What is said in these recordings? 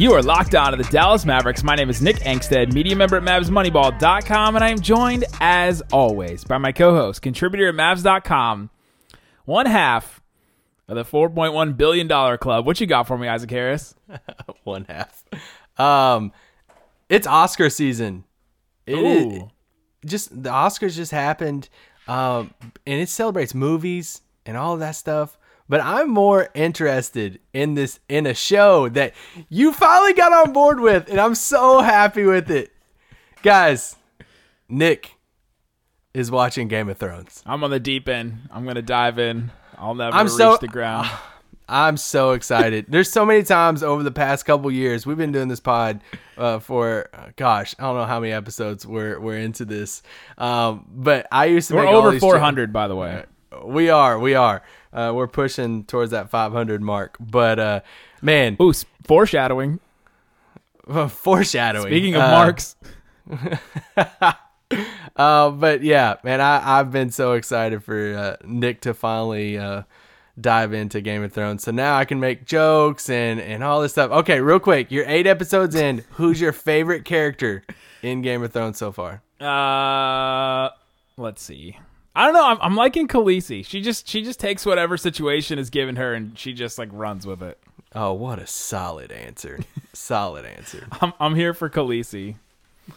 You are locked on to the Dallas Mavericks. My name is Nick Angstead, media member at MavsMoneyball.com, and I am joined, as always, by my co-host, contributor at Mavs.com, one half of the $4.1 billion club. What you got for me, Isaac Harris? one half. Um, it's Oscar season. It is- Ooh. just the Oscars just happened, um, and it celebrates movies and all of that stuff. But I'm more interested in this in a show that you finally got on board with, and I'm so happy with it, guys. Nick is watching Game of Thrones. I'm on the deep end. I'm going to dive in. I'll never I'm reach so- the ground. I'm so excited. There's so many times over the past couple years we've been doing this pod uh, for uh, gosh, I don't know how many episodes we're we're into this. Um, but I used to We're make all over these 400, by the way. We are, we are. Uh, we're pushing towards that 500 mark. But uh, man, Ooh, foreshadowing. foreshadowing. Speaking of Uh, marks, Uh, but yeah, man, I, I've been so excited for uh, Nick to finally uh, dive into Game of Thrones. So now I can make jokes and, and all this stuff. Okay, real quick, you're eight episodes in. Who's your favorite character in Game of Thrones so far? Uh, let's see. I don't know. I'm, I'm liking Khaleesi. She just she just takes whatever situation is given her and she just like runs with it. Oh, what a solid answer. solid answer. I'm I'm here for Khaleesi.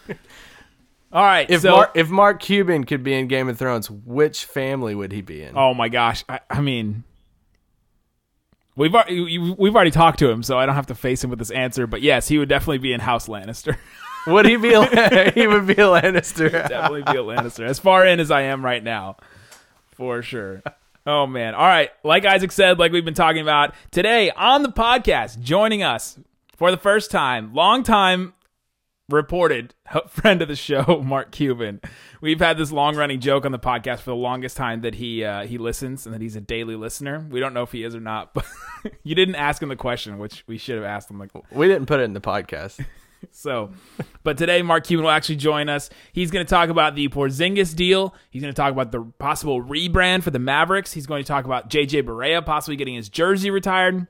All right. If so, Mark, if Mark Cuban could be in Game of Thrones, which family would he be in? oh my gosh, I, I mean, we've already we've already talked to him, so I don't have to face him with this answer. But yes, he would definitely be in House Lannister. Would he be? A, he would be a Lannister. definitely be a Lannister. As far in as I am right now, for sure. Oh man! All right, like Isaac said, like we've been talking about today on the podcast, joining us for the first time, long time reported friend of the show, Mark Cuban. We've had this long running joke on the podcast for the longest time that he uh, he listens and that he's a daily listener. We don't know if he is or not, but you didn't ask him the question, which we should have asked him. Like, We didn't put it in the podcast. so, but today Mark Cuban will actually join us. He's going to talk about the Porzingis deal. He's going to talk about the possible rebrand for the Mavericks. He's going to talk about JJ Barea possibly getting his jersey retired.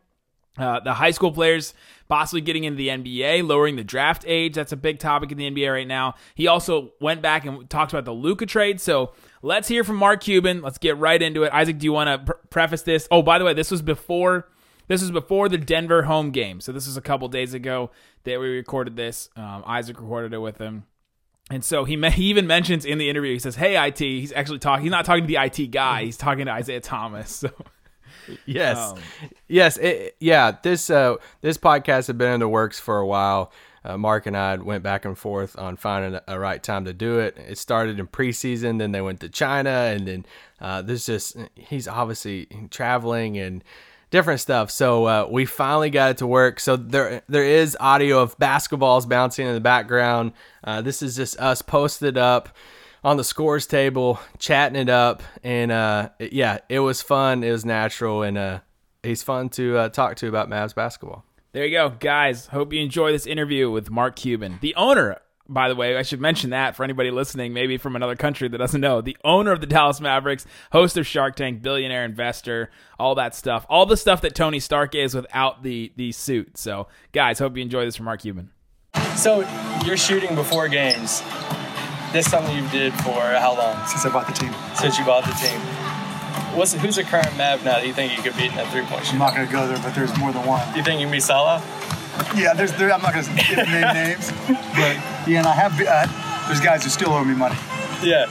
Uh, the high school players possibly getting into the NBA, lowering the draft age. That's a big topic in the NBA right now. He also went back and talked about the Luka trade. So let's hear from Mark Cuban. Let's get right into it. Isaac, do you want to pr- preface this? Oh, by the way, this was before this is before the Denver home game. So this was a couple days ago that we recorded this. Um, Isaac recorded it with him. And so he, he even mentions in the interview, he says, Hey, IT. He's actually talking, he's not talking to the IT guy. He's talking to Isaiah Thomas. So Yes, Um, yes, it, yeah. This uh, this podcast had been in the works for a while. Uh, Mark and I went back and forth on finding a, right time to do it. It started in preseason, then they went to China, and then uh, there's just he's obviously traveling and different stuff. So uh, we finally got it to work. So there there is audio of basketballs bouncing in the background. Uh, this is just us posted up on the scores table, chatting it up, and uh, yeah, it was fun. It was natural, and uh, he's fun to uh, talk to about Mavs basketball. There you go, guys. Hope you enjoy this interview with Mark Cuban, the owner. By the way, I should mention that for anybody listening, maybe from another country that doesn't know, the owner of the Dallas Mavericks, host of Shark Tank, billionaire investor, all that stuff, all the stuff that Tony Stark is without the the suit. So, guys, hope you enjoy this from Mark Cuban. So you're shooting before games. This something you did for how long? since I bought the team. Since you bought the team. What's who's the current Mav now that you think you could beat in that three point I'm not going to go there, but there's more than one. You think you can beat Salah? Yeah, there's. There, I'm not going to name names, but yeah, and I have. Uh, there's guys who still owe me money. Yeah.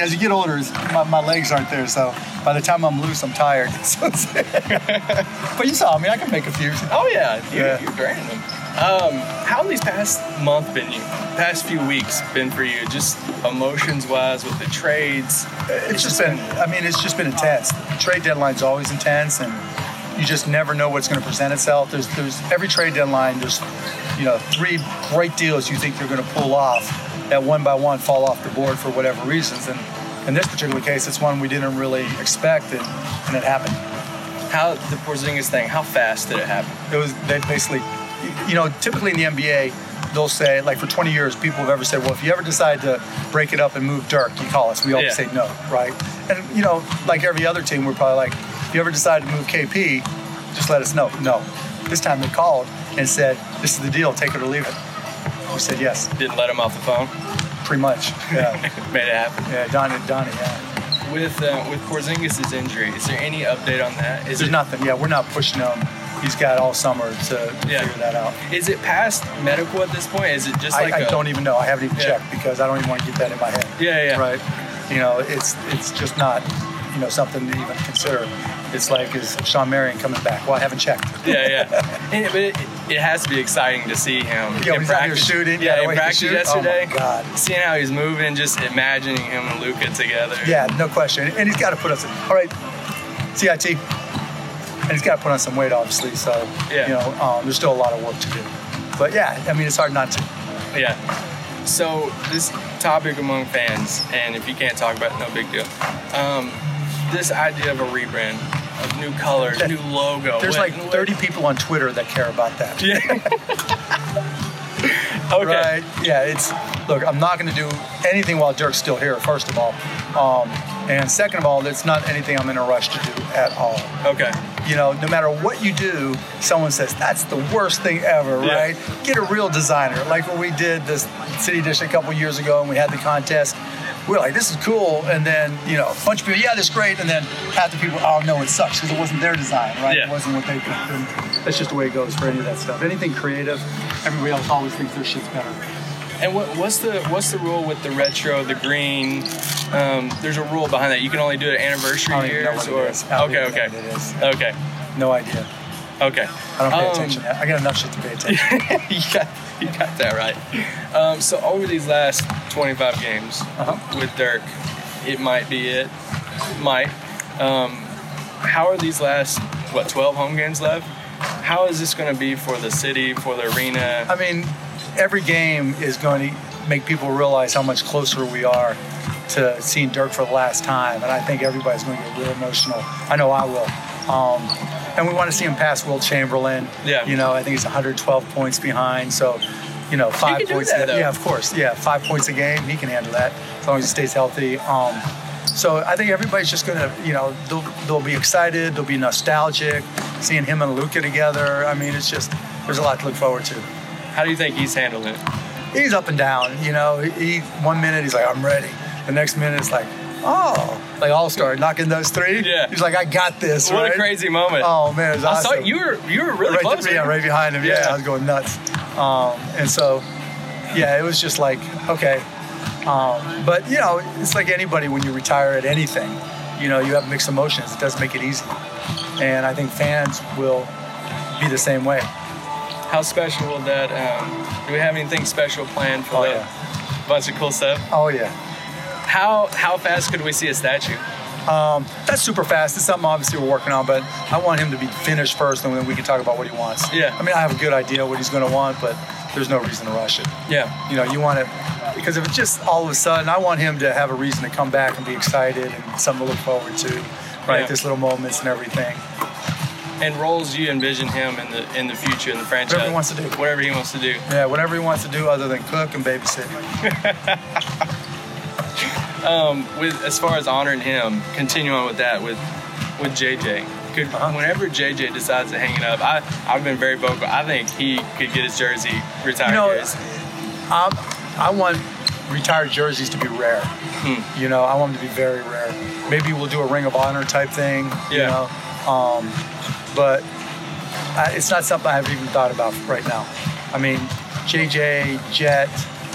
As you get older, my, my legs aren't there, so by the time I'm loose, I'm tired. But you saw me. I can make a few. Oh yeah, you, Yeah. you're draining them. Um, how these past month been you? Past few weeks been for you? Just emotions wise with the trades. It's just been. I mean, it's just been intense. The trade deadline's always intense, and you just never know what's going to present itself. There's, there's every trade deadline. There's, you know, three great deals you think you're going to pull off, that one by one fall off the board for whatever reasons. And in this particular case, it's one we didn't really expect, and, and it happened. How the Porzingis thing? How fast did it happen? It was they basically, you know, typically in the NBA, they'll say like for 20 years, people have ever said, well, if you ever decide to break it up and move Dirk, you call us. We always Yeah. say no, right? And you know, like every other team, we're probably like, if you ever decide to move KP, just let us know. No, this time they called and said, this is the deal, take it or leave it. We said yes, Didn't let him off the phone. pretty much. Yeah, Made it happen. yeah, Donnie, Donnie, yeah. With uh, with Porzingis' injury, is there any update on that? Is There's it, nothing. Yeah, we're not pushing him. He's got all summer to Yeah. figure that out. Is it past medical at this point? Is it just I, like I a- don't even know. I haven't even Yeah. checked because I don't even want to get that in my head. Yeah, yeah. Right. You know, it's it's just not, you know, something to even consider. It's like is Sean Marion coming back? Well, I haven't checked. Yeah, yeah. It, but it, it has to be exciting to see him. Yeah, in he's out here practice. shooting. Yeah, the in practice shoots. yesterday. Oh my God. Seeing how he's moving, just imagining him and Luka together. Yeah, no question. And he's got to put us. All right, CIT. And he's got to put on some weight, obviously. So Yeah. you know, um, there's still a lot of work to do. But yeah, I mean, it's hard not to. Yeah. So this topic among fans, and if you can't talk about it, no big deal. Um, this idea of a rebrand, of new colors, new logo. There's like what- 30 people on Twitter that care about that. Yeah. okay. Right? Yeah, it's look, I'm not going to do anything while Dirk's still here, first of all. Um, and second of all, it's not anything I'm in a rush to do at all. Okay. You know, no matter what you do, someone says that's the worst thing ever, Yeah. right? Get a real designer, like when we did this City Edition a couple years ago and we had the contest. We're like, this is cool, and then you know, a bunch of people, yeah, this is great, and then half the people, oh no, it sucks because it wasn't their design, right? Yeah. It wasn't what they picked. And that's just the way it goes for any of that stuff. Anything creative, everybody else always thinks their shit's better. And what, what's the what's the rule with the retro, the green? Um, there's a rule behind that. You can only do it anniversary I don't years, or it is. I don't okay, okay, what it is. okay, No idea. Okay. I don't pay Um, attention. I got enough shit to pay attention. you got you got that right. Um, so over these last 25 games Uh-huh. with Dirk, it might be it, might. Um, how are these last what 12 home games left? How is this going to be for the city, for the arena? I mean, every game is going to make people realize how much closer we are to seeing Dirk for the last time, and I think everybody's going to get real emotional. I know I will. Um, and we want to see him pass Wilt Chamberlain. Yeah. You know, I think he's 112 points behind, so you know, five points. that, though. yeah, of course. Yeah, five points a game, he can handle that as long as he stays healthy. Um, so I think everybody's just gonna, you know, they'll, they'll be excited, they'll be nostalgic, seeing him and Luka together. I mean, it's just there's a lot to look forward to How do you think he's handling it? he's up and down. You know, he one minute he's like, I'm ready. The next minute it's like, oh, like all star knocking those three. Yeah. He's like, I got this. What right? a crazy moment! Oh man, it was I awesome. saw you were you were really right, close. yeah, right behind him. Yeah. Yeah. I was going nuts. Um, and so, yeah, it was just like, okay. Um, but you know, it's like anybody when you retire at anything, you know, you have mixed emotions. It doesn't make it easy. And I think fans will be the same way. How special will that? Um, do we have anything special planned for Oh, the yeah. bunch of cool stuff? Oh yeah. How how fast could we see a statue? Um, that's super fast. It's something obviously we're working on, but I want him to be finished first, and then we can talk about what he wants. Yeah. I mean, I have a good idea what he's going to want, but there's no reason to rush it. Yeah. You know, you want it because if it's just all of a sudden, I want him to have a reason to come back and be excited and something to look forward to, right? Yeah. This little moments and everything. And roles you envision him in the in the future in the franchise? Whatever he wants to do. Whatever he wants to do. Yeah, whatever he wants to do other than cook and babysit. Um, with as far as honoring him, continue on with that with with JJ. Could Uh-huh. whenever JJ decides to hang it up, I I've been very vocal. I think he could get his jersey retired. You know, jersey. Um, I want retired jerseys to be rare. Hmm. You know, I want them to be very rare. Maybe we'll do a Ring of Honor type thing. You Yeah. know, um, but I, it's not something I've even thought about right now. I mean, JJ, Jet,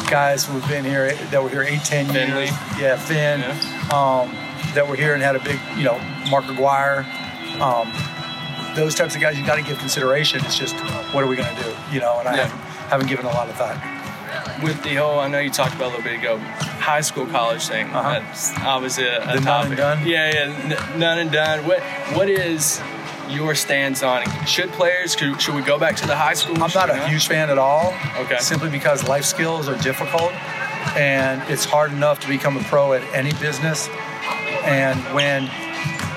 guys who have been here that were here eight, ten Finley. years. Yeah, Finn. Um, that were here and had a big, you know, Mark Aguirre. Um, those types of guys, you got to give consideration. It's just, what are we going to do? You know, and I Yeah. haven't, haven't given a lot of thought. with the whole, I know you talked about a little bit ago, high school college thing. Uh-huh. That's obviously a, a The none topic. and done? Yeah, yeah, n- none and done. What what is your stance on? it? Should players? Could, should we go back to the high school? I'm Should not a huge fan at all. Okay. Simply because life skills are difficult, and it's hard enough to become a pro at any business. And when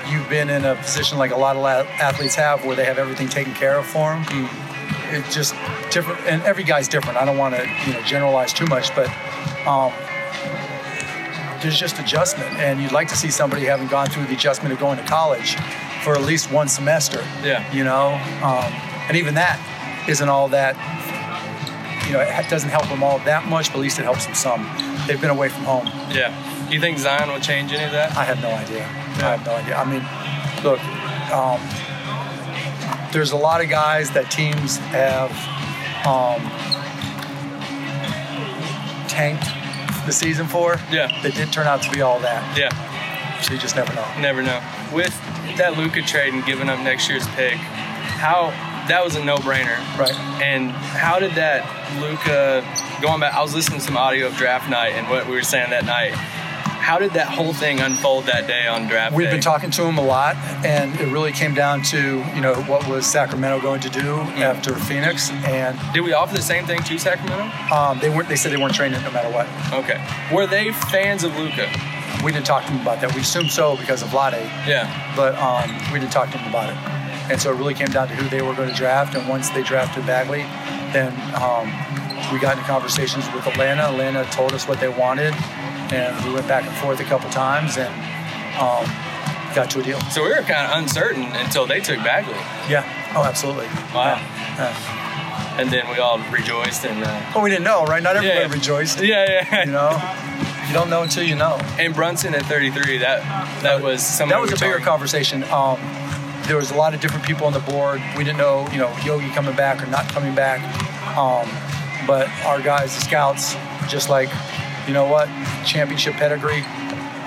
you've been in a position like a lot of la- athletes have, where they have everything taken care of for them, it's just different. And every guy's different. I don't want to you know generalize too much, but um, there's just adjustment, and you'd like to see somebody having gone through the adjustment of going to college for at least one semester. Yeah. You know, um, and even that isn't all that. You know, it doesn't help them all that much, but at least it helps them some. They've been away from home. Yeah. Do you think Zion will change any of that? I have no idea. I have no idea. I mean, look, um, there's a lot of guys that teams have um, tanked the season for. Yeah. That did turn out to be all that. Yeah. So you just never know. Never know. With that Luka trade and giving up next year's pick, how that was a no-brainer. Right. And how did that Luka going back? I was listening to some audio of draft night and what we were saying that night. How did that whole thing unfold that day on draft We've day? been talking to him a lot, and it really came down to you know what was Sacramento going to do after Phoenix, and Did we offer the same thing to Sacramento? um, they weren't. They said they weren't training no matter what. Okay. Were they fans of Luka? We didn't talk to him about that. We assumed so because of Vlade, Yeah. but um, we didn't talk to him about it. And so it really came down to who they were going to draft. And once they drafted Bagley, then um, we got into conversations with Atlanta. Atlanta told us what they wanted, and we went back and forth a couple times and um, got to a deal. So we were kind of uncertain until they took Bagley, Yeah. Oh, absolutely. Wow. Yeah. Yeah. and then we all rejoiced and. Uh, Well, we didn't know, right? Not everybody Yeah. rejoiced. yeah, yeah. You know, you don't know until you know. And Brunson at 33, that that was something that was a bigger talking- conversation. Um, there was a lot of different people on the board. We didn't know, you know, Yogi coming back or not coming back. Um, but our guys, the scouts, just like, you know what, championship pedigree,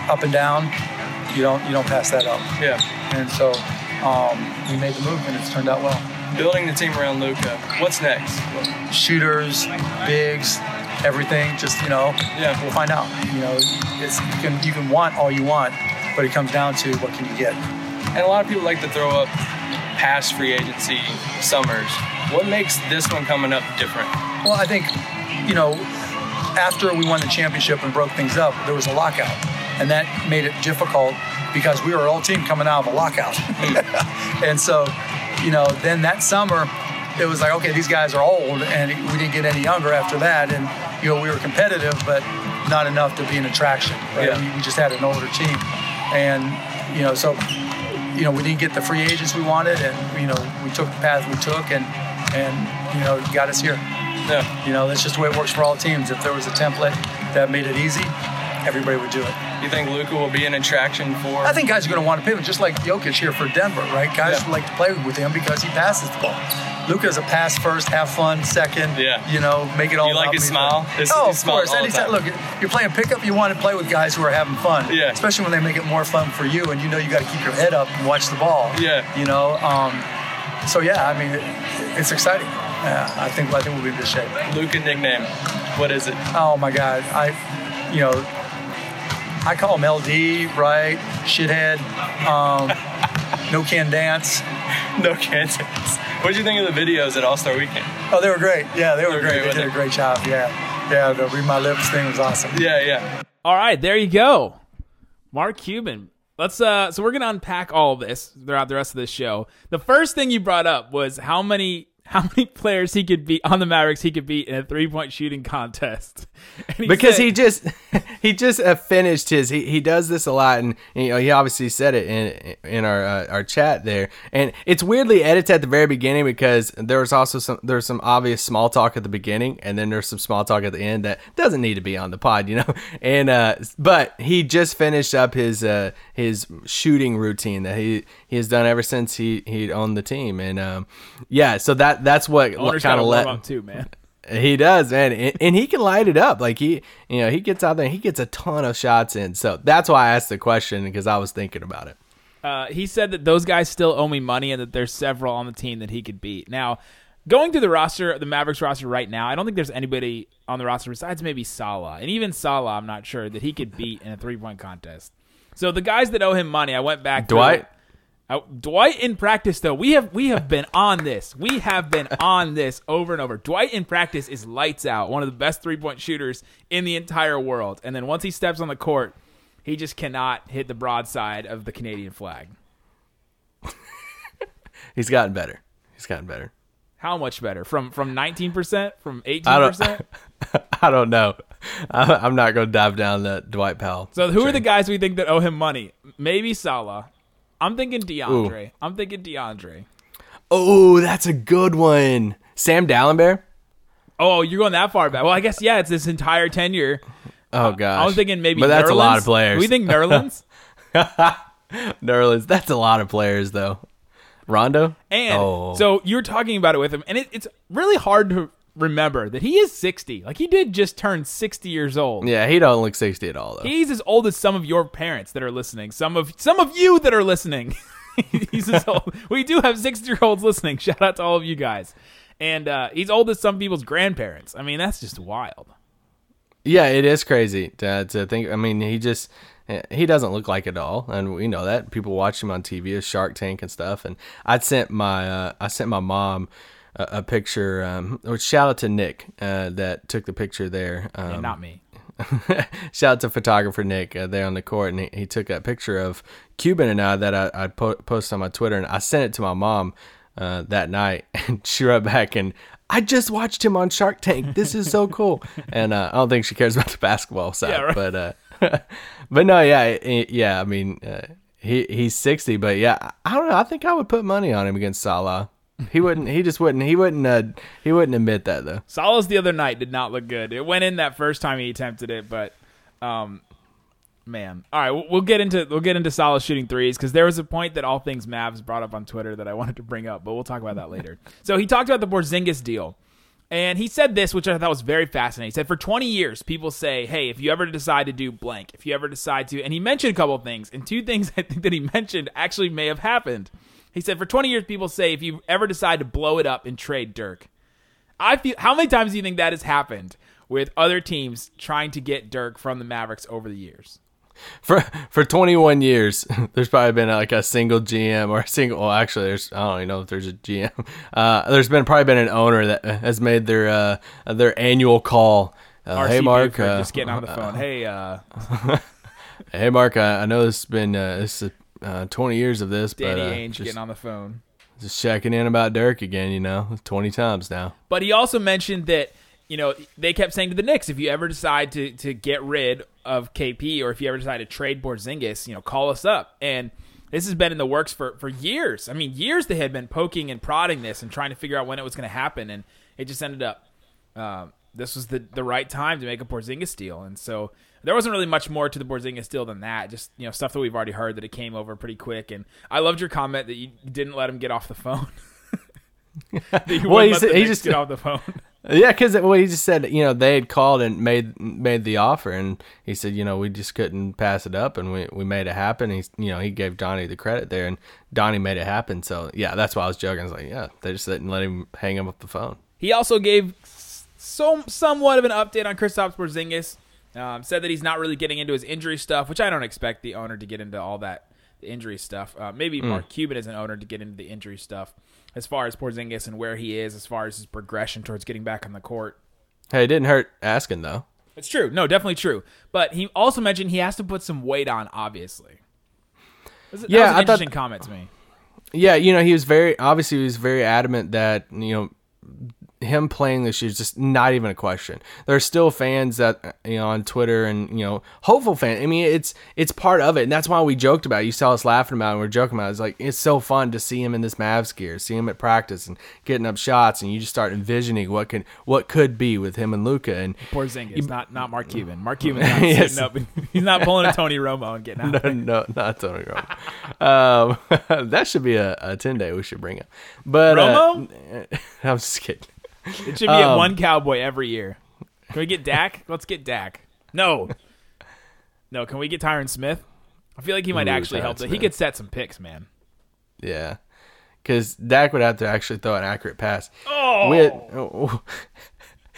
up and down. You don't you don't pass that up. Yeah. And so um, we made the move, and it's turned out well. Building the team around Luka. What's next? Shooters, bigs, everything. Just you know, Yeah. we'll find out. You know, it's you can you can want all you want, but it comes down to what can you get. And a lot of people like to throw up past free agency summers. What makes this one coming up different? Well, I think, you know, after we won the championship and broke things up, there was a lockout. And that made it difficult because we were an old team coming out of a lockout. Hmm. and so, you know, then that summer, it was like, okay, these guys are old, and we didn't get any younger after that. And, you know, we were competitive, but not enough to be an attraction. Right? Yeah. We, we just had an older team. And, you know, so, you know, we didn't get the free agents we wanted, and, you know, we took the path we took, and, and you know, got us here. Yeah. You know, that's just the way it works for all teams. If there was a template that made it easy, everybody would do it. You think Luka will be an attraction for? I think guys are going to want to pay him, just like Jokic here for Denver, right? Guys Yeah. like to play with him because he passes the ball. Luka's a pass first, have fun second. Yeah. You know, make it all. You like his smile? His- oh, of course. Anytime, look, you're playing pickup. You want to play with guys who are having fun. Yeah. Especially when they make it more fun for you, and you know you got to keep your head up and watch the ball. Yeah. You know. Um, so yeah, I mean, it, it's exciting. Yeah, I think I think we'll be in good shape. Luka nickname. What is it? Oh my God, I, you know, I call him LD, right? Shithead, um, no can dance. No Kansas. What did you think of the videos at All Star Weekend? Oh, they were great. Yeah, they were They were great. great, They weren't did a great job. Yeah, yeah. The read my lips thing was awesome. Yeah, yeah. All right, there you go. Mark Cuban. Let's uh so we're going to unpack all of this throughout the rest of this show. The first thing you brought up was how many how many players he could beat on the Mavericks he could beat in a three-point shooting contest. And because said- he just he just uh, finished his he, he does this a lot and you know he obviously said it in in our uh, our chat there. And it's weirdly edited at the very beginning because there was also some there's some obvious small talk at the beginning and then there's some small talk at the end that doesn't need to be on the pod you know? And uh but he just finished up his uh his shooting routine that he he has done ever since he he owned the team. And um yeah so that that's what kind of let him too, man. he does, man, and, and he can light it up. Like he, you know, he gets out there, and he gets a ton of shots in. So that's why I asked the question because I was thinking about it. Uh, he said that those guys still owe me money and that there's several on the team that he could beat. Now, going through the roster, the Mavericks roster right now, I don't think there's anybody on the roster besides maybe Salah. And even Salah, I'm not sure that he could beat in a three point contest. So the guys that owe him money, I went back. Dwight? Uh, Dwight in practice though, we have we have been on this. We have been on this over and over. Dwight in practice is lights out, one of the best three point shooters in the entire world. And then once he steps on the court, he just cannot hit the broadside of the Canadian flag. He's gotten better. He's gotten better. How much better? From from nineteen percent? From eighteen percent? I don't know. I'm not going to dive down that Dwight Powell. So who are the guys we think that owe him money? Maybe Salah. I'm thinking DeAndre. I'm thinking DeAndre. Oh, that's a good one. Sam Dalembert. Oh, you're going that far back. Well, I guess yeah, it's this entire tenure. Oh gosh. I was thinking maybe. But that's a lot of players. We think Nerlens. Nerlens. That's a lot of players though. Rondo. And oh. so you're talking about it with him, and it, it's really hard to remember that he is 60. Like he did just turn 60 years old. yeah, he don't look 60 at all though. He's as old as some of your parents that are listening. Some of some of you that are listening. he's as old. We do have 60 year olds listening. Shout out to all of you guys. And uh, he's old as some people's grandparents. I mean, that's just wild. Yeah, it is crazy to, to think. I mean, he just he doesn't look like it all, and we know that. People watch him on TV, as Shark Tank and stuff. And I sent my uh, I sent my mom a, a picture. Um, which shout out to Nick uh, that took the picture there. Um, And not me. shout out to photographer Nick uh, there on the court, and he, he took that picture of Cuban and I that I, I po- posted on my Twitter, and I sent it to my mom uh, that night, and she wrote back and. I just watched him on Shark Tank. This is so cool, and uh, I don't think she cares about the basketball side, Yeah, right. but uh, but no, yeah, it- yeah. I mean, uh, he he's sixty, but yeah, I don't know. I think I would put money on him against Salah. He wouldn't. He just wouldn't. He wouldn't. Uh, he wouldn't admit that though. Salah's the other night did not look good. It went in that first time he attempted it, but um, man. All right, we'll- get into we'll get into Salah shooting threes because there was a point that all things Mavs brought up on Twitter that I wanted to bring up, but we'll talk about that later. so he talked about the Porzingis deal. And he said this, which I thought was very fascinating. He said, for 20 years, people say, hey, if you ever decide to do blank, if you ever decide to, and he mentioned a couple things, and two things I think that he mentioned actually may have happened. He said, for 20 years, people say, if you ever decide to blow it up and trade Dirk, I feel how many times do you think that has happened with other teams trying to get Dirk from the Mavericks over the years? for for 21 years there's probably been like a single gm or a single well actually there's i don't even know if there's a gm uh there's been probably been an owner that has made their uh their annual call uh, hey mark uh, just getting on the phone. Hey, uh, hey mark I, I know this has been uh, this is, uh 20 years of this Danny but uh, Ainge just, getting on the phone. just checking in about dirk again you know 20 times now But he also mentioned that you know they kept saying to the Knicks, if you ever decide to to get rid of KP or if you ever decide to trade Porzingis, you know, call us up. And this has been in the works for for years. I mean, years they had been poking and prodding this and trying to figure out when it was going to happen, and it just ended up. Um, this was the the right time to make a Porzingis deal, and so there wasn't really much more to the Porzingis deal than that. Just you know stuff that we've already heard that it came over pretty quick. And I loved your comment that you didn't let him get off the phone. that Well, he said- he just- get off the phone. Yeah, because well, he just said you know they had called and made made the offer, and he said you know we just couldn't pass it up, and we, we made it happen. He's you know he gave Donnie the credit there, and Donnie made it happen. So yeah, that's why I was joking. I was like, yeah, they just didn't let him hang him up the phone. He also gave so somewhat of an update on Kristaps Porzingis. Um, said that he's not really getting into his injury stuff, which I don't expect the owner to get into all that the injury stuff. Uh, maybe Mark Cuban is an owner to get into the injury stuff as far as Porzingis and where he is, as far as his progression towards getting back on the court. Hey, it didn't hurt asking though. It's true. No, definitely true. But he also mentioned he has to put some weight on, obviously. That was, that Yeah, was an I thought- comment to me. Yeah, you know he was very obviously he was very adamant that you know him playing this year is just not even a question. There are still fans that you know on Twitter and you know hopeful fans. I mean, it's it's part of it, and that's why we joked about. it. You saw us laughing about it. and we are joking about. it. It's like it's so fun to see him in this Mavs gear, see him at practice and getting up shots, and you just start envisioning what can what could be with him and Luka. And Porzingis, not not Mark Cuban. Mark Cuban's not Yes. sitting up. And, he's not pulling a Tony Romo and getting out. no, no, not Tony Romo. um, that should be a, a ten day we should bring up. But Romo? uh, I'm just kidding. It should be at Um, one cowboy every year. Can we get Dak? Let's get Dak. No. No, can we get Tyron Smith? I feel like he might Ooh, actually Tyron help. He Smith. could set some picks, man. Yeah. Because Dak would have to actually throw an accurate pass. Oh. We had-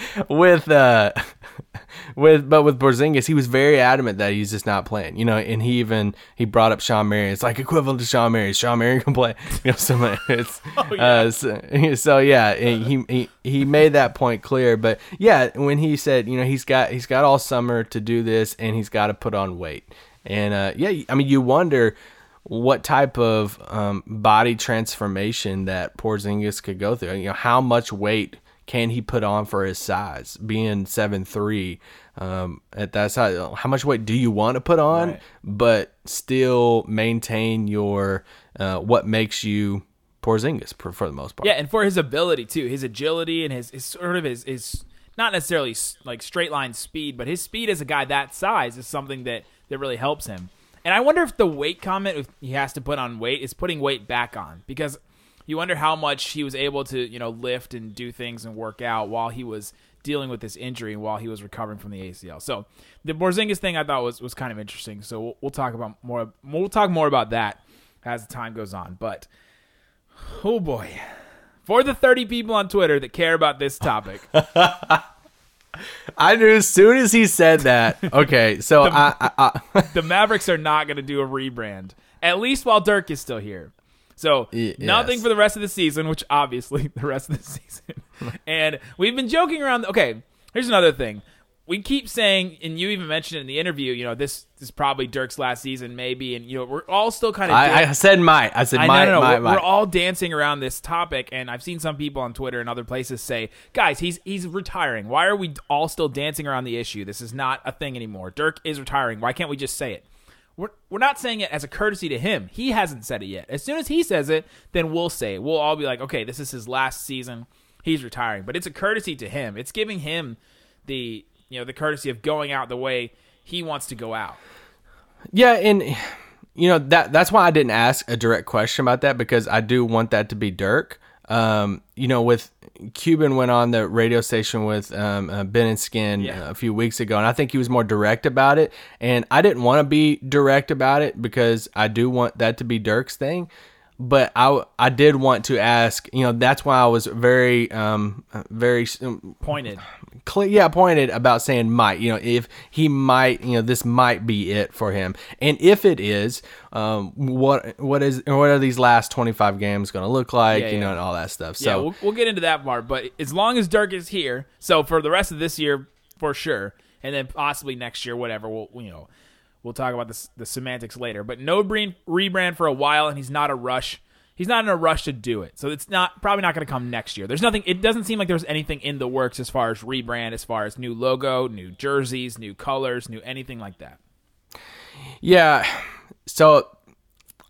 with uh with but with Porzingis, he was very adamant that he's just not playing. You know, and he even he brought up Sean Marion. It's like equivalent to Sean Marion. Sean Marion can play. You know, so it's uh, so, so yeah, he, he he made that point clear. But yeah, when he said, you know, he's got he's got all summer to do this, and he's got to put on weight. And uh, yeah, I mean, you wonder what type of um, body transformation that Porzingis could go through. You know, how much weight can he put on for his size, being seven three? Um, at that size, how much weight do you want to put on, Right. but still maintain your uh, what makes you Porzingis for, for the most part? Yeah, and for his ability too, his agility and his, his sort of his, his not necessarily like straight line speed, but his speed as a guy that size is something that that really helps him. And I wonder if the weight comment, if he has to put on weight, is putting weight back on because you wonder how much he was able to you know lift and do things and work out while he was dealing with this injury and while he was recovering from the ACL. So the Porzingis thing I thought was was kind of interesting. So we'll, we'll talk about more. We'll talk more about that as the time goes on, but. Oh boy. For the 30 people on Twitter that care about this topic, I knew as soon as he said that. Okay, so I, I, I the Mavericks are not going to do a rebrand, at least while Dirk is still here. So, Y- nothing for the rest of the season, which obviously the rest of the season. and we've been joking around. Okay, here's another thing. We keep saying, and you even mentioned in the interview, you know, this, this is probably Dirk's last season, maybe. And, you know, we're all still kind of. I, I said might. I said I no, no, no. might, we're, might. we're all dancing around this topic, and I've seen some people on Twitter and other places say, "Guys, he's he's retiring. Why are we all still dancing around the issue? This is not a thing anymore. Dirk is retiring. Why can't we just say it?" We're, we're not saying it as a courtesy to him. He hasn't said it yet. As soon as he says it, then we'll say it. We'll all be like, "Okay, this is his last season. He's retiring." But it's a courtesy to him. It's giving him the you know the courtesy of going out the way he wants to go out. Yeah, and you know that that's why I didn't ask a direct question about that because I do want that to be Dirk. Um, you know, with Cuban went on the radio station with um, uh, Ben and Skin Yeah. uh, a few weeks ago, and I think he was more direct about it. And I didn't want to be direct about it because I do want that to be Dirk's thing. But I, I did want to ask, you know, that's why I was very, um, very um, Pointed. clear, yeah, pointed about saying might. You know, if he might, you know, this might be it for him. And if it is, um, what what is what are these last twenty five games going to look like? Yeah, you know, and all that stuff. yeah, So we'll, we'll get into that part. But as long as Dirk is here, so for the rest of this year, for sure, and then possibly next year, whatever. We'll you know, we'll talk about this, the semantics later. But no rebrand for a while, and he's not a rush. He's not in a rush to do it, so it's not probably not going to come next year. There's nothing. It doesn't seem like there's anything in the works as far as rebrand, as far as new logo, new jerseys, new colors, new anything like that. Yeah. So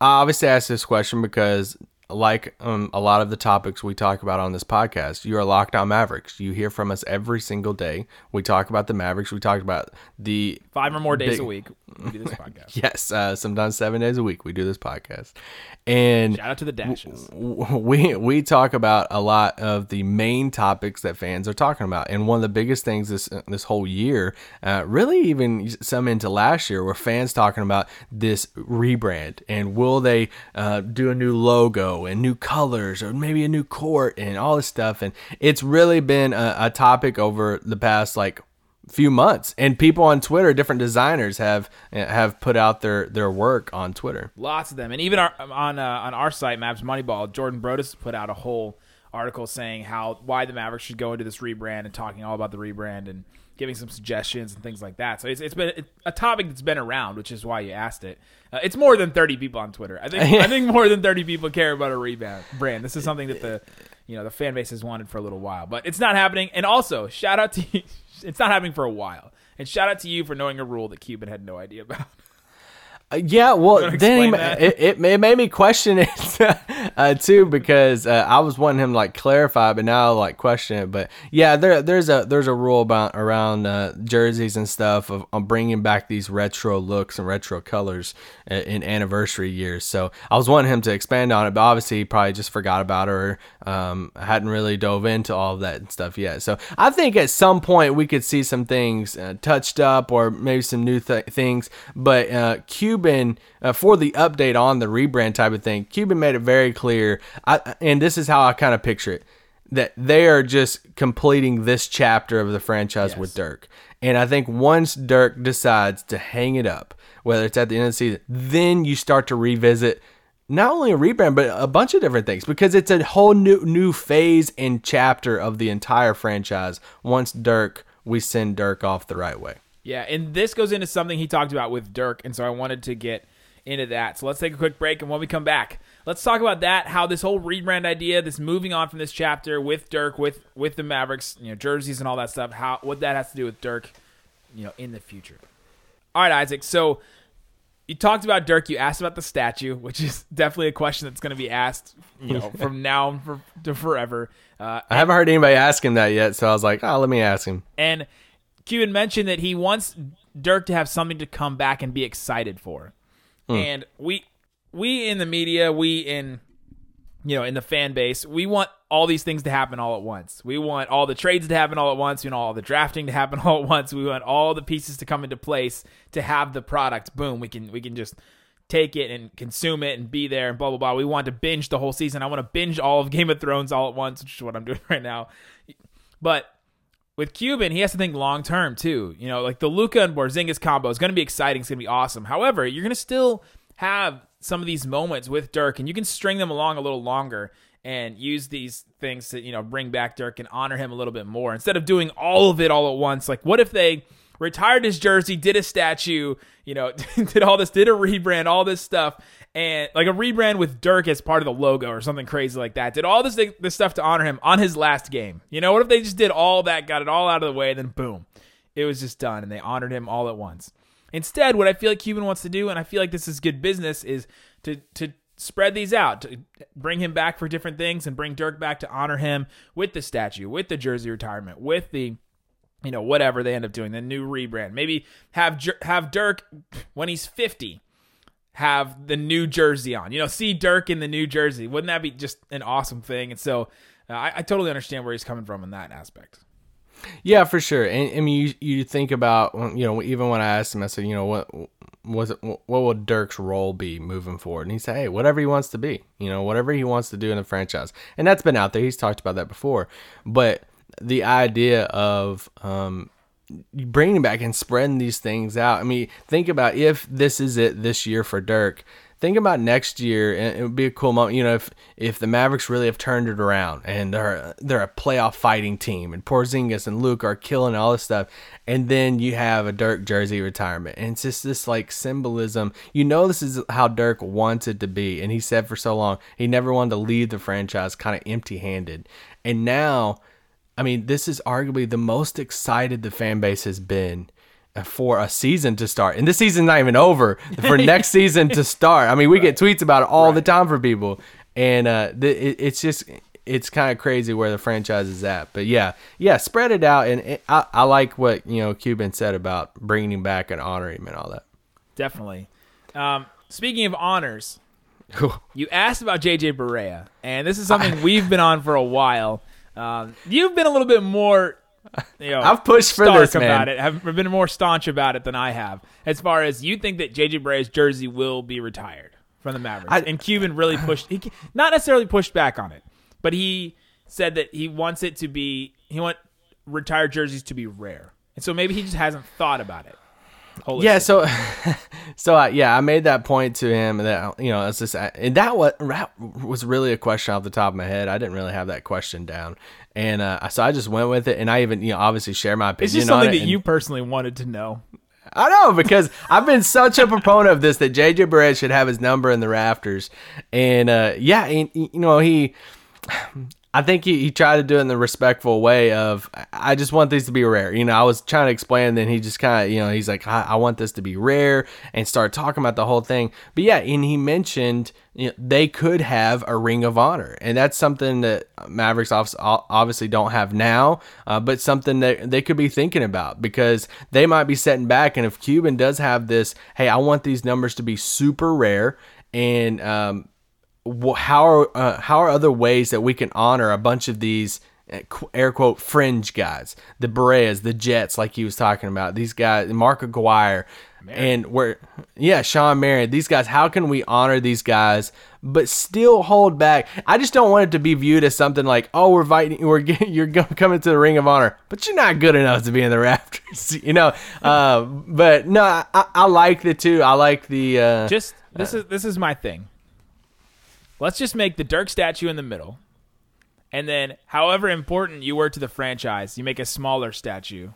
I obviously asked this question because, like um, a lot of the topics we talk about on this podcast, you are locked on Mavericks. You hear from us every single day. We talk about the Mavericks. We talk about the Five or more days Big- a week, we do this podcast. yes, uh, sometimes seven days a week we do this podcast, and Shout out to the dashes. we we talk about a lot of the main topics that fans are talking about, and one of the biggest things this this whole year, uh, really even some into last year, were fans talking about this rebrand and will they uh, do a new logo and new colors or maybe a new court and all this stuff, and it's really been a, a topic over the past like few months and people on twitter different designers have have put out their their work on twitter Lots of them, and even our, on uh, on our site, Mavs Moneyball, Jordan Brodus put out a whole article saying how why the Mavericks should go into this rebrand and talking all about the rebrand and giving some suggestions and things like that. So it's, it's been a topic that's been around, which is why you asked it. Uh, it's more than thirty people on Twitter. I think I think more than thirty people care about a rebrand brand. This is something that the you know the fan base has wanted for a little while, but it's not happening. And also, shout out to. It's not happening for a while. And shout out to you for knowing a rule that Cuban had no idea about. Uh, yeah, well, then he, explain ma- that? it, it, it made me question it uh, too because uh, I was wanting him to, like clarify, but now like question it. But yeah, there there's a there's a rule about around uh, jerseys and stuff of, bringing back these retro looks and retro colors uh, in anniversary years. So I was wanting him to expand on it, but obviously he probably just forgot about it or um, hadn't really dove into all of that and stuff yet. So I think at some point we could see some things uh, touched up or maybe some new th- things. But uh, Cuban, uh, for the update on the rebrand type of thing, Cuban made it very clear. I, and this is how I kind of picture it. that they are just completing this chapter of the franchise with Dirk. And I think once Dirk decides to hang it up, whether it's at the end of the season, then you start to revisit not only a rebrand but a bunch of different things because it's a whole new new phase and chapter of the entire franchise once Dirk we send Dirk off the right way. Yeah, and this goes into something he talked about with Dirk, and so I wanted to get into that. So let's take a quick break, and when we come back, let's talk about that. How this whole rebrand idea, this moving on from this chapter with Dirk, with with the Mavericks, you know, jerseys and all that stuff. How what that has to do with Dirk, you know, in the future. All right, Isaac. So you talked about Dirk. You asked about the statue, which is definitely a question that's going to be asked, you know, from now on for, to forever. Uh, I haven't heard anybody ask him that yet, so I was like, oh, let me ask him. and Cuban mentioned that he wants Dirk to have something to come back and be excited for. Hmm. And we we in the media, we in you know, in the fan base, we want all these things to happen all at once. We want all the trades to happen all at once, we want all the drafting to happen all at once. We want all the pieces to come into place to have the product. Boom, we can we can just take it and consume it and be there and blah blah blah. We want to binge the whole season. I want to binge all of Game of Thrones all at once, which is what I'm doing right now. But with Cuban, he has to think long term too. You know, like the Luka and Porzingis combo is going to be exciting. It's going to be awesome. However, you're going to still have some of these moments with Dirk, and you can string them along a little longer and use these things to you know bring back Dirk and honor him a little bit more instead of doing all of it all at once. Like, what if they retired his jersey, did a statue, you know, did all this, did a rebrand, all this stuff, and like a rebrand with Dirk as part of the logo or something crazy like that. Did all this this stuff to honor him on his last game. You know, what if they just did all that, got it all out of the way, and then boom, it was just done, and they honored him all at once. Instead, what I feel like Cuban wants to do, and I feel like this is good business, is to to spread these out, to bring him back for different things, and bring Dirk back to honor him with the statue, with the jersey retirement, with the you know whatever they end up doing, the new rebrand. Maybe have have Dirk when he's fifty, have the new jersey on. You know, see Dirk in the new jersey. Wouldn't that be just an awesome thing? And so, uh, I, I totally understand where he's coming from in that aspect. Yeah, for sure. And I mean, you, you think about you know even when I asked him, I said, you know, what was it? What will Dirk's role be moving forward? And he said, hey, whatever he wants to be. You know, whatever he wants to do in the franchise. And that's been out there. He's talked about that before. But the idea of um, bringing back and spreading these things out. I mean, think about if this is it this year for Dirk. Think about next year, and it would be a cool moment. You know, if if the Mavericks really have turned it around and they're they're a playoff fighting team, and Porzingis and Luke are killing all this stuff, and then you have a Dirk jersey retirement, and it's just this like symbolism. You know, this is how Dirk wanted to be, and he said for so long he never wanted to leave the franchise kind of empty handed, and now I mean, this is arguably the most excited the fan base has been for a season to start. And this season's not even over for next season to start. I mean, we get tweets about it all the time from people. And uh, the, it, it's just, it's kind of crazy where the franchise is at. But yeah, yeah, spread it out. And it, I, I like what, you know, Cuban said about bringing him back and honoring him and all that. Definitely. Um, speaking of honors, you asked about JJ Barea, and this is something we've been on for a while. Um, you've been a little bit more, you know, I've pushed for stark this, man. about it. Have been more staunch about it than I have. As far as you think that JJ Barea's jersey will be retired from the Mavericks, I- and Cuban really pushed, he not necessarily pushed back on it, but he said that he wants it to be, he want retired jerseys to be rare, and so maybe he just hasn't thought about it. Yeah, so so uh, yeah, I made that point to him that you know it's just and that was that was really a question off the top of my head. I didn't really have that question down, and uh, so I just went with it, and I even you know obviously share my opinion. It's just something that and- you personally wanted to know. I know because I've been such a proponent of this that JJ Barea should have his number in the rafters, and uh, yeah, and, you know he. I think he, he tried to do it in the respectful way of I just want these to be rare. You know, I was trying to explain, then he just kind of you know he's like I, I want this to be rare and start talking about the whole thing. But yeah, and he mentioned you know, they could have a ring of honor, and that's something that Mavericks obviously don't have now, uh, but something that they could be thinking about because they might be setting back. And if Cuban does have this, hey, I want these numbers to be super rare, and um, how are uh, how are other ways that we can honor a bunch of these uh, air quote fringe guys, the Bareas, the Jets, like he was talking about, these guys, Mark Aguirre. And we're yeah, Sean Marion. These guys, how can we honor these guys but still hold back? I just don't want it to be viewed as something like, oh, we're fighting, we're getting, you're coming to the Ring of Honor, but you're not good enough to be in the rafters, you know. Uh, but no, I, I like the two. I like the uh, Just this is this is my thing. Let's just make the Dirk statue in the middle, and then however important you were to the franchise, you make a smaller statue.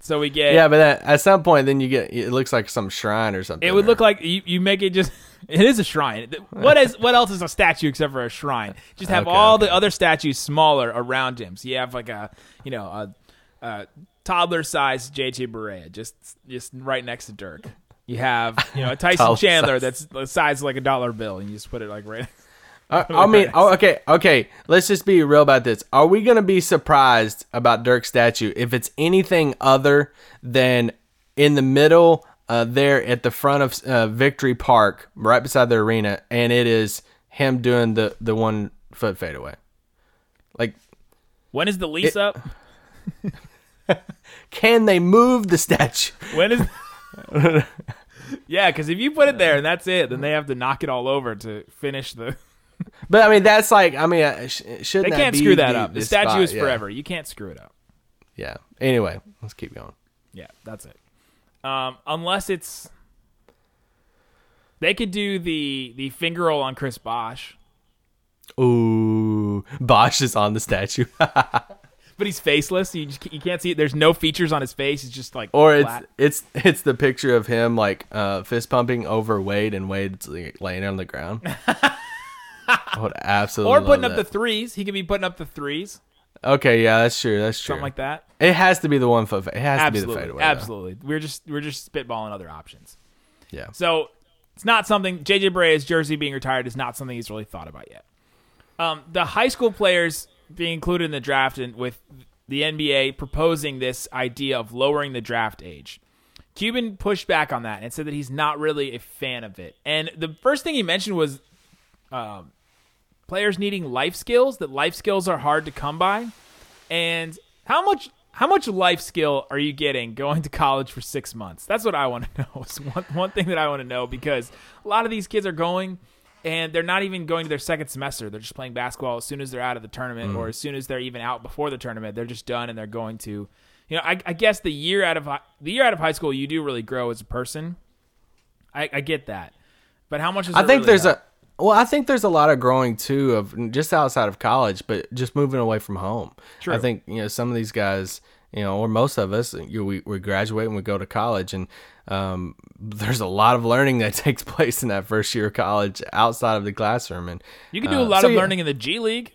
So we get yeah. But at, at some point, then you get it looks like some shrine or something. It would or- look like you, you make it just. It is a shrine. What is what else is a statue except for a shrine? Just have Okay, all okay. the other statues smaller around him. So you have like a you know a, a toddler sized JJ Barea just just right next to Dirk. You have you know a Tyson Chandler size. that's the size of like a dollar bill, and you just put it like right. I, I mean, oh, okay, okay. Let's just be real about this. Are we gonna be surprised about Dirk's statue if it's anything other than in the middle, uh, there at the front of uh, Victory Park, right beside the arena, and it is him doing the the one foot fadeaway? Like, When is the lease up? can they move the statue? When is? yeah, because if you put it there and that's it, then they have to knock it all over to finish the. But I mean, that's like, I mean, uh, sh- They shouldn't that can't be screw that the- up. The the statue spot? is Yeah. forever. You can't screw it up. Yeah. Anyway, let's keep going. Yeah, that's it. Um, unless it's they could do the the finger roll on Chris Bosh, Ooh, Bosh is on the statue. but he's faceless. You just, you can't see it. There's no features on his face. He's just like Or it's flat. it's it's the picture of him like uh, fist pumping over Wade and Wade's like, laying on the ground. I would absolutely or putting up the threes. He could be putting up the threes, Okay, yeah, that's true. That's true. something like that. It has to be the one foot. It has to be the Absolutely, though. absolutely. We're just we're just spitballing other options. Yeah. So it's not something JJ Barea's jersey being retired is not something he's really thought about yet. Um, the high school players being included in the draft and with the NBA proposing this idea of lowering the draft age. Cuban pushed back on that and said that he's not really a fan of it. And the first thing he mentioned was um, players needing life skills, that life skills are hard to come by. And how much how much life skill are you getting going to college for six months? That's what I want to know. It's one, one thing that I want to know because a lot of these kids are going and they're not even going to their second semester. They're just playing basketball as soon as they're out of the tournament mm. or as soon as they're even out before the tournament. They're just done and they're going to, you know, I, I guess the year out of the year out of high school, you do really grow as a person. I, I get that, but how much is I think there's a well, I think there's a lot of growing too of just outside of college, but just moving away from home. True. I think you know some of these guys, you know, or most of us, you, we we graduate and we go to college, and um, there's a lot of learning that takes place in that first year of college outside of the classroom, and you can do a uh, lot so of yeah. learning in the G League.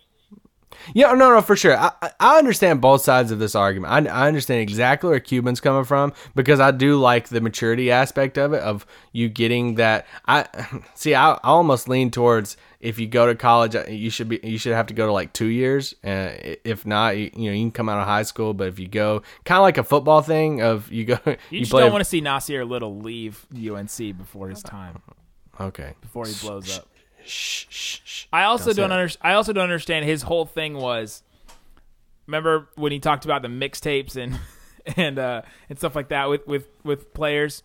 Yeah, no, no, for sure. I, I- understand both sides of this argument. I, I understand exactly where Cuban's coming from because I do like the maturity aspect of it, of you getting that. I see. I, I almost lean towards if you go to college, uh, you should be you should have to go to like two years. Uh, if not, you, you know, you can come out of high school. But if you go, kind of like a football thing, of you go, You, you, just play. don't want to see Nassir Little leave UNC before his time, okay. before he blows up. Shh, shh, shh. I also Don't don't, say under, I also don't understand his whole thing was. Remember when he talked about the mixtapes and and uh, and stuff like that with with with players?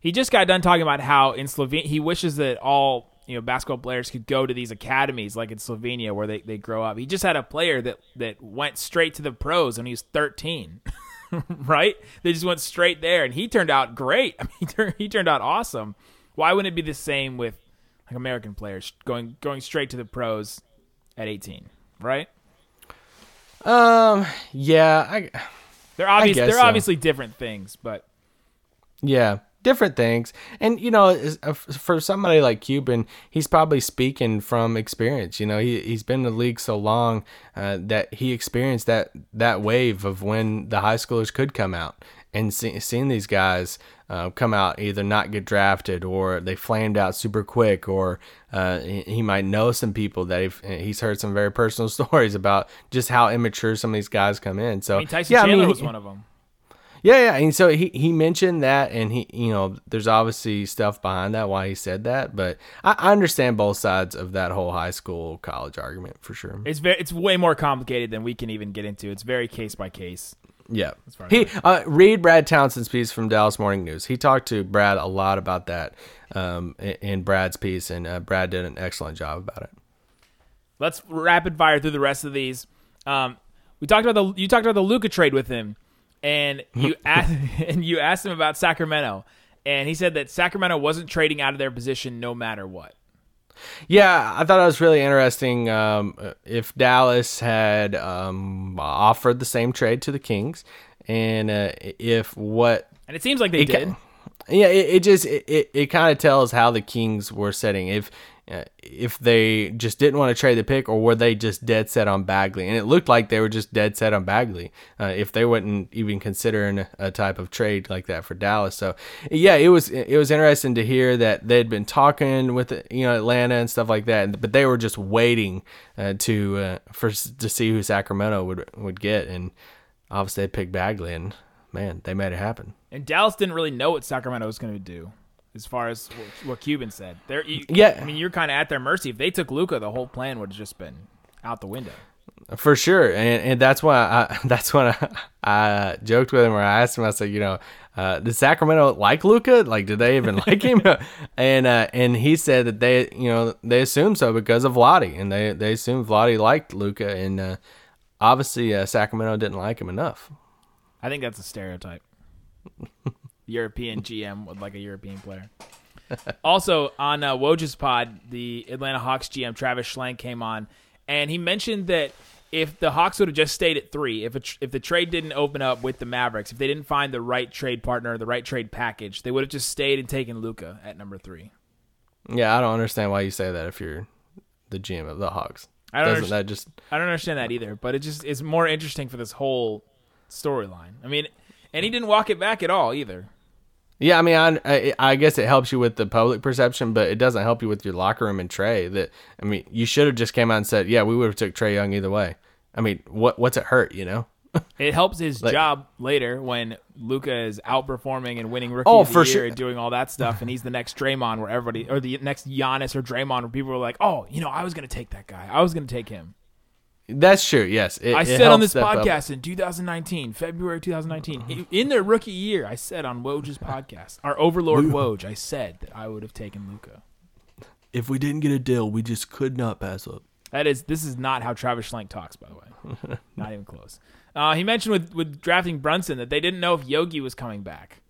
He just got done talking about how in Slovenia he wishes that all you know basketball players could go to these academies like in Slovenia where they, they grow up. He just had a player that that went straight to the pros when he was 13. right? They just went straight there and he turned out great. I mean, he turned out awesome. Why wouldn't it be the same with like American players going going straight to the pros at 18, right? Um. Yeah. I. They're obvious they're so. obviously different things, but Yeah, different things. And you know, uh, for somebody like Cuban, he's probably speaking from experience. You know, he he's been in the league so long uh, that he experienced that that wave of when the high schoolers could come out and see, seeing these guys uh, come out either not get drafted or they flamed out super quick or uh, he, he might know some people that he's heard some very personal stories about just how immature some of these guys come in. So I mean Tyson yeah, I mean, was one of them. yeah, yeah, and so he he mentioned that, and he you know there's obviously stuff behind that why he said that, but I, I understand both sides of that whole high school college argument for sure. It's very it's way more complicated than we can even get into. It's very case by case. Yeah. He uh, read Brad Townsend's piece from Dallas Morning News. He talked to Brad a lot about that um, in, in Brad's piece, and uh, Brad did an excellent job about it. Let's rapid fire through the rest of these. Um, we talked about the you talked about the Luka trade with him, and you asked and you asked him about Sacramento, and he said that Sacramento wasn't trading out of their position no matter what. Yeah, I thought it was really interesting. Um, if Dallas had um, offered the same trade to the Kings, and uh, if what And it seems like they it did. yeah, it, it just it, it, it kind of tells how the Kings were setting. If if they just didn't want to trade the pick, or were they just dead set on Bagley? And it looked like they were just dead set on Bagley. Uh, if they wouldn't even considering a type of trade like that for Dallas, so yeah, it was it was interesting to hear that they'd been talking with you know Atlanta and stuff like that, but they were just waiting uh, to uh, for to see who Sacramento would would get, and obviously they picked Bagley, and man, they made it happen. And Dallas didn't really know what Sacramento was going to do, as far as what, Cuban said. They're, you, Yeah. I mean, you're kind of at their mercy. If they took Luka, the whole plan would have just been out the window. For sure, and, and that's why I that's when I, I joked with him or I asked him. I said, you know, uh, did Sacramento like Luka? Like, did they even like him? and uh, and he said that they, you know, they assumed so because of Vladdy, and they they assumed Vladdy liked Luka, and uh, obviously uh, Sacramento didn't like him enough. I think that's a stereotype. European GM with like a European player. also on uh, Woj's pod, the Atlanta Hawks GM Travis Schlenk came on, and he mentioned that if the Hawks would have just stayed at three, if a tr- if the trade didn't open up with the Mavericks, if they didn't find the right trade partner, the right trade package, they would have just stayed and taken Luka at number three. Yeah, I don't understand why you say that if you're the GM of the Hawks. I don't Doesn't that just I don't understand that either, but it just is more interesting for this whole storyline. I mean, and he didn't walk it back at all either. Yeah, I mean, I, I I guess it helps you with the public perception, but it doesn't help you with your locker room and Trey. That I mean, you should have just came out and said, "Yeah, we would have took Trey Young either way." I mean, what what's it hurt, you know? It helps his Like- job later when Luka is outperforming and winning rookie Oh, of the for year sure. and doing all that stuff, and he's the next Draymond, where everybody or the next Giannis or Draymond, where people are like, "Oh, you know, I was to take that guy. I was to take him." That's true. Yes, it, I it said on this step up. podcast in 2019, February 2019, in their rookie year, I said on Woj's podcast, our Overlord Woj, I said that I would have taken Luka. If we didn't get a deal, we just could not pass up. That is, this is not how Travis Schlenk talks, by the way. not even close. Uh, he mentioned with, with drafting Brunson that they didn't know if Yogi was coming back.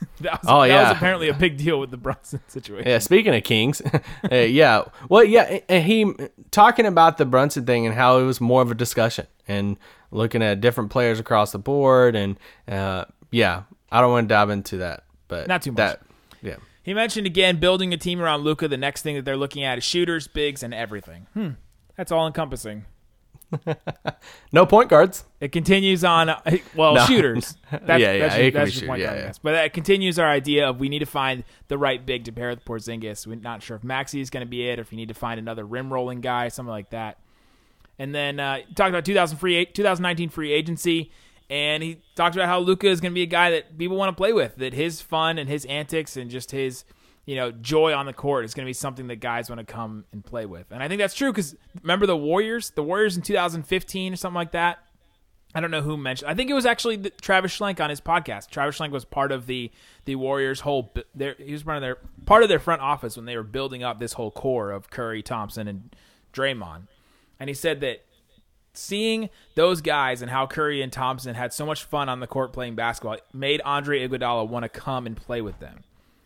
that was, Oh, that yeah. was apparently a big deal with the Brunson situation. Yeah, speaking of Kings, uh, yeah, well, yeah, and he talking about the Brunson thing and how it was more of a discussion and looking at different players across the board, and uh, yeah, I don't want to dive into that, but Not too much. That, yeah, He mentioned again building a team around Luka. The next thing that they're looking at is shooters, bigs, and everything. Hmm. That's all encompassing. no point guards. It continues on. uh, Well, No. shooters. That's, Yeah, yeah, that's your, that's your point yeah, guard, yeah. But it continues our idea of we need to find the right big to pair with Porzingis. We're not sure if Maxi is going to be it, or if you need to find another rim rolling guy, something like that. And then uh, talked about 2000 free, 2019 free agency, and he talked about how Luka is going to be a guy that people want to play with. That his fun and his antics and just his you know joy on the court is going to be something that guys want to come and play with. And I think that's true because remember the Warriors, the Warriors in 2015 or something like that. I don't know who mentioned. I think it was actually the, Travis Schlenk on his podcast. Travis Schlenk was part of the the Warriors' whole. Their, he was part of their part of their front office when they were building up this whole core of Curry, Thompson, and Draymond. And he said that seeing those guys and how Curry and Thompson had so much fun on the court playing basketball made Andre Iguodala want to come and play with them.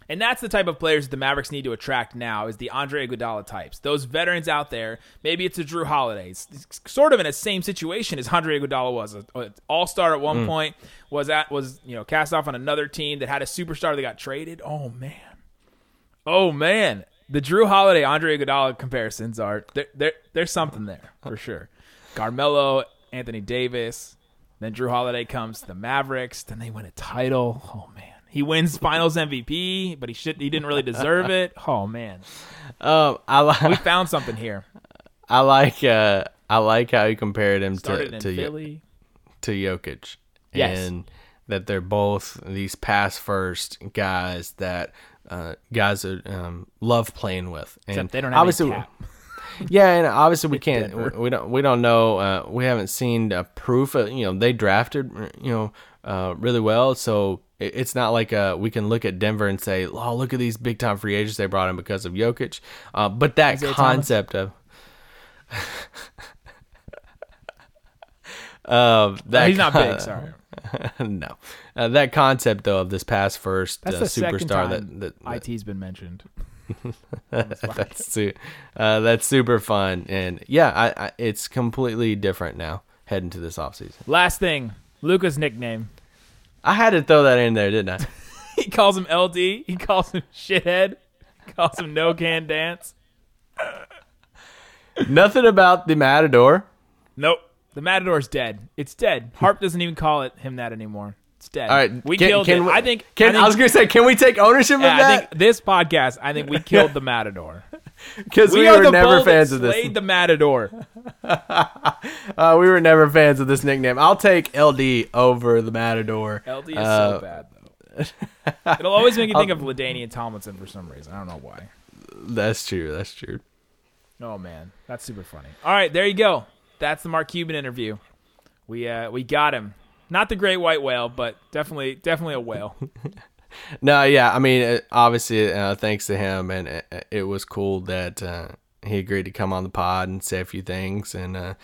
And that's the type of players that the Mavericks need to attract now is the Andre Iguodala types. Those veterans out there, maybe it's a Jrue Holiday. It's sort of in the same situation as Andre Iguodala was. An all-star at one mm. point, was at was, you know, cast off on another team that had a superstar that got traded. Oh man. Oh man. The Jrue Holiday Andre Iguodala comparisons are there, there there's something there for sure. Carmelo, Anthony Davis, then Jrue Holiday comes to the Mavericks, then they win a title. Oh man. He wins Finals MVP, but he should he didn't really deserve it. Oh man. um, I We found something here. I like uh, I like how you compared him Started to in to, Philly. to Jokic, Yes. and that they're both these pass first guys that uh, guys that um, love playing with, and Except they don't have obviously. any cap. Yeah, and obviously we can't. We, we don't. We don't know. Uh, we haven't seen uh, proof. Of, you know, they drafted. You know, uh, really well. So it, it's not like uh, we can look at Denver and say, "Oh, look at these big time free agents they brought in because of Jokic." Uh, but that Isaiah Thomas? concept of. Uh, that he's not big. Sorry. no, uh, that concept though of this past first That's uh, the superstar that, that, that IT's been mentioned. that's su- uh, that's super fun and yeah I, I it's completely different now heading to this offseason Last thing, Luka's nickname. I had to throw that in there didn't i He calls him LD. He calls him shithead. He calls him no can dance. nothing about the matador Nope. The Matador's dead. It's dead. Harp doesn't even call it him that anymore. It's dead. all right we can, killed can it. we- I think. can, I, think, I was gonna say can we take ownership yeah, of I that think this podcast. I think we killed the Matador. because we, We, were never fans of this the Matador. uh, we were never fans of this nickname i'll take ld over the matador LD is Uh, so bad though. It'll always make you think of LaDainian Tomlinson for some reason. I don't know why. that's true that's true Oh man, that's super funny. All right, there you go. That's the Mark Cuban interview. We uh we got him. Not the great white whale, but definitely definitely a whale. No, yeah, I mean, uh, obviously, uh, thanks to him, and it, it was cool that uh, he agreed to come on the pod and say a few things, and uh,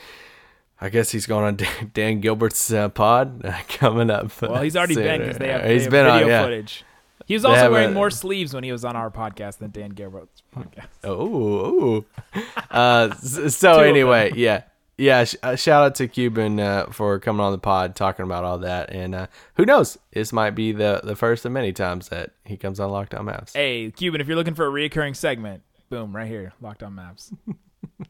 I guess he's going on Dan, Dan Gilbert's uh, pod uh, coming up. Well, he's already been because they have, they He's have video on, yeah. footage. He was also wearing a- more sleeves when he was on our podcast than Dan Gilbert's podcast. Oh, oh. uh, so Two anyway, yeah, yeah. Sh- uh, shout out to Cuban uh, for coming on the pod, talking about all that, and uh, who knows, this might be the the first of many times that he comes on Locked On Mavs. Hey, Cuban, if you're looking for a reoccurring segment, boom, right here, Locked On Mavs.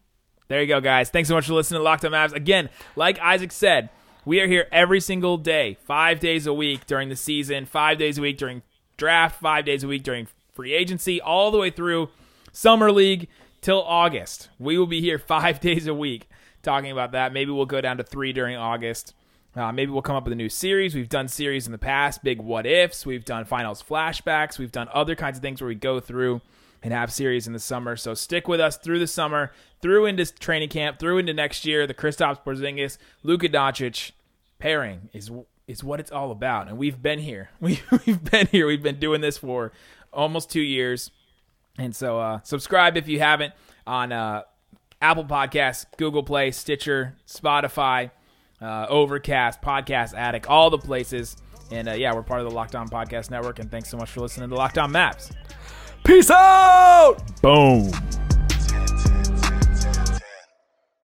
there you go, guys. Thanks so much for listening to Locked On Mavs. Again, like Isaac said, we are here every single day, five days a week during the season, five days a week during draft, five days a week during free agency, all the way through summer league till August. We will be here five days a week talking about that. Maybe we'll go down to three during August. Uh, maybe we'll come up with a new series. We've done series in the past, big what ifs. We've done finals flashbacks. We've done other kinds of things where we go through and have series in the summer. So stick with us through the summer, through into training camp, through into next year. The Kristaps Porzingis, Luka Doncic pairing is is what it's all about. And we've been here. We, we've been here. We've been doing this for almost two years. And so uh, subscribe if you haven't on uh, Apple Podcasts, Google Play, Stitcher, Spotify, uh, Overcast, Podcast Addict, all the places. And uh, yeah, we're part of the Locked On Podcast Network. And thanks so much for listening to Locked On Mavs. Peace out. Boom.